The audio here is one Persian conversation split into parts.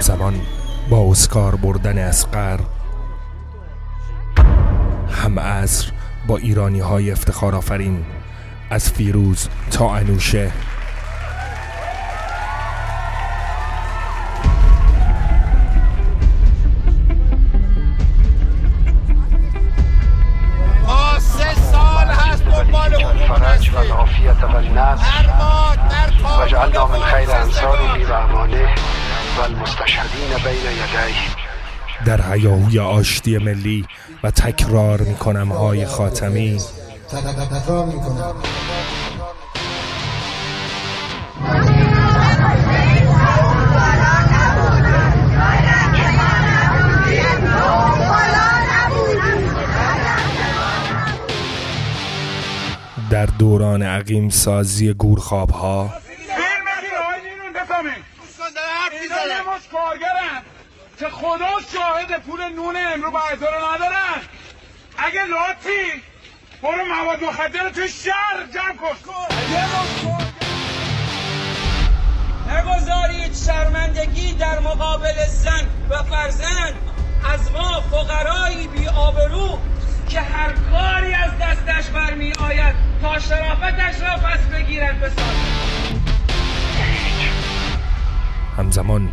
همزمان با اسکار بردن اسقر هم با ایرانی های افتخار آفرین از فیروز تا انوشه. والمستشهدين بين يديه. در هیاهوی آشتی ملی و تکرار می‌کنم های خاتمی. تکرار می‌کنم در دوران عقیم سازی گورخواب ها فیلم بگیر آقای نیرون بفهمین حرف اینا یه مش کارگرن که خدا شاهد پول نون امرو بردار ندارن. اگه لاتی برو مواد مخدر رو توی شهر جمع کن. نگذارید شرمندگی در مقابل زن و فرزند. از ما فقرایی بی آبرو که هر کاری از دستش برمی آید تا شرافتش را پس بگیرد بسازد همزمان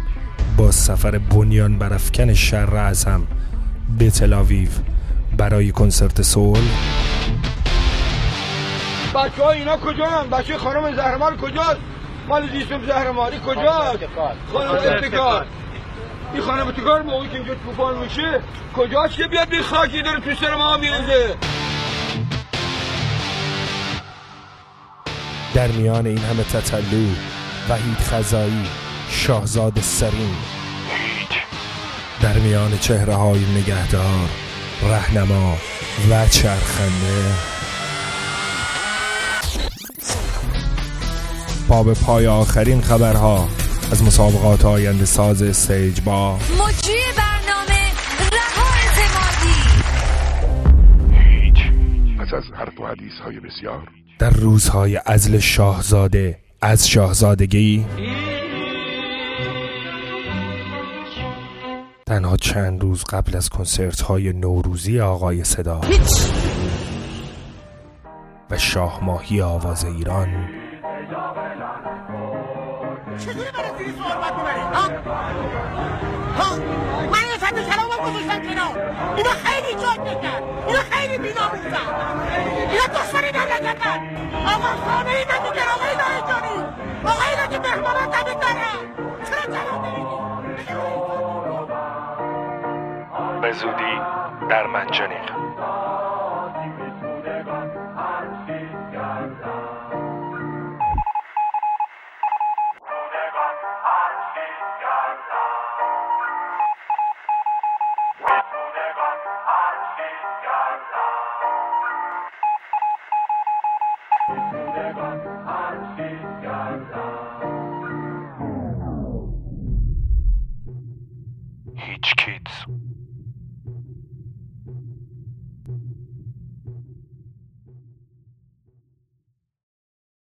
با سفر بنیان برافکن شر اعظم به تلاویو برای کنسرت سول بچه ها اینا کجا هم؟ بچه خانم زهرمال کجاست؟ مال دیسم زهرمالی کجاست؟ خانم ابتکار این خانم ابتکار موقعی که اینجا توفان میشه کجاست که بیاد بی خاکی داره تو سر ما میرزه در میان این همه تطلو وحید خزایی شاهزاد سرین. در میان چهره های نگهدار رهنما و چرخنده. با به پای آخرین خبرها از مسابقات آینده ساز استیج با مجری برنامه رها اعتمادی. پس از حرف و حدیث های بسیار. در روزهای ازل شاهزاده از شاهزادگی تنها چند روز قبل از کنسرت های نوروزی آقای صدا و شاه ماهی آواز ایران چجوری برای زیر صحبت می‌بری ها؟ ها؟ من یه سطح کلامم گذاشتم کنار. اینا خیلی جاد می‌کرد. اینا خیلی بیناموزن اینا دشمنی مملکتن آقا خانه ای به زودی در منجنیق. هیچ کیدز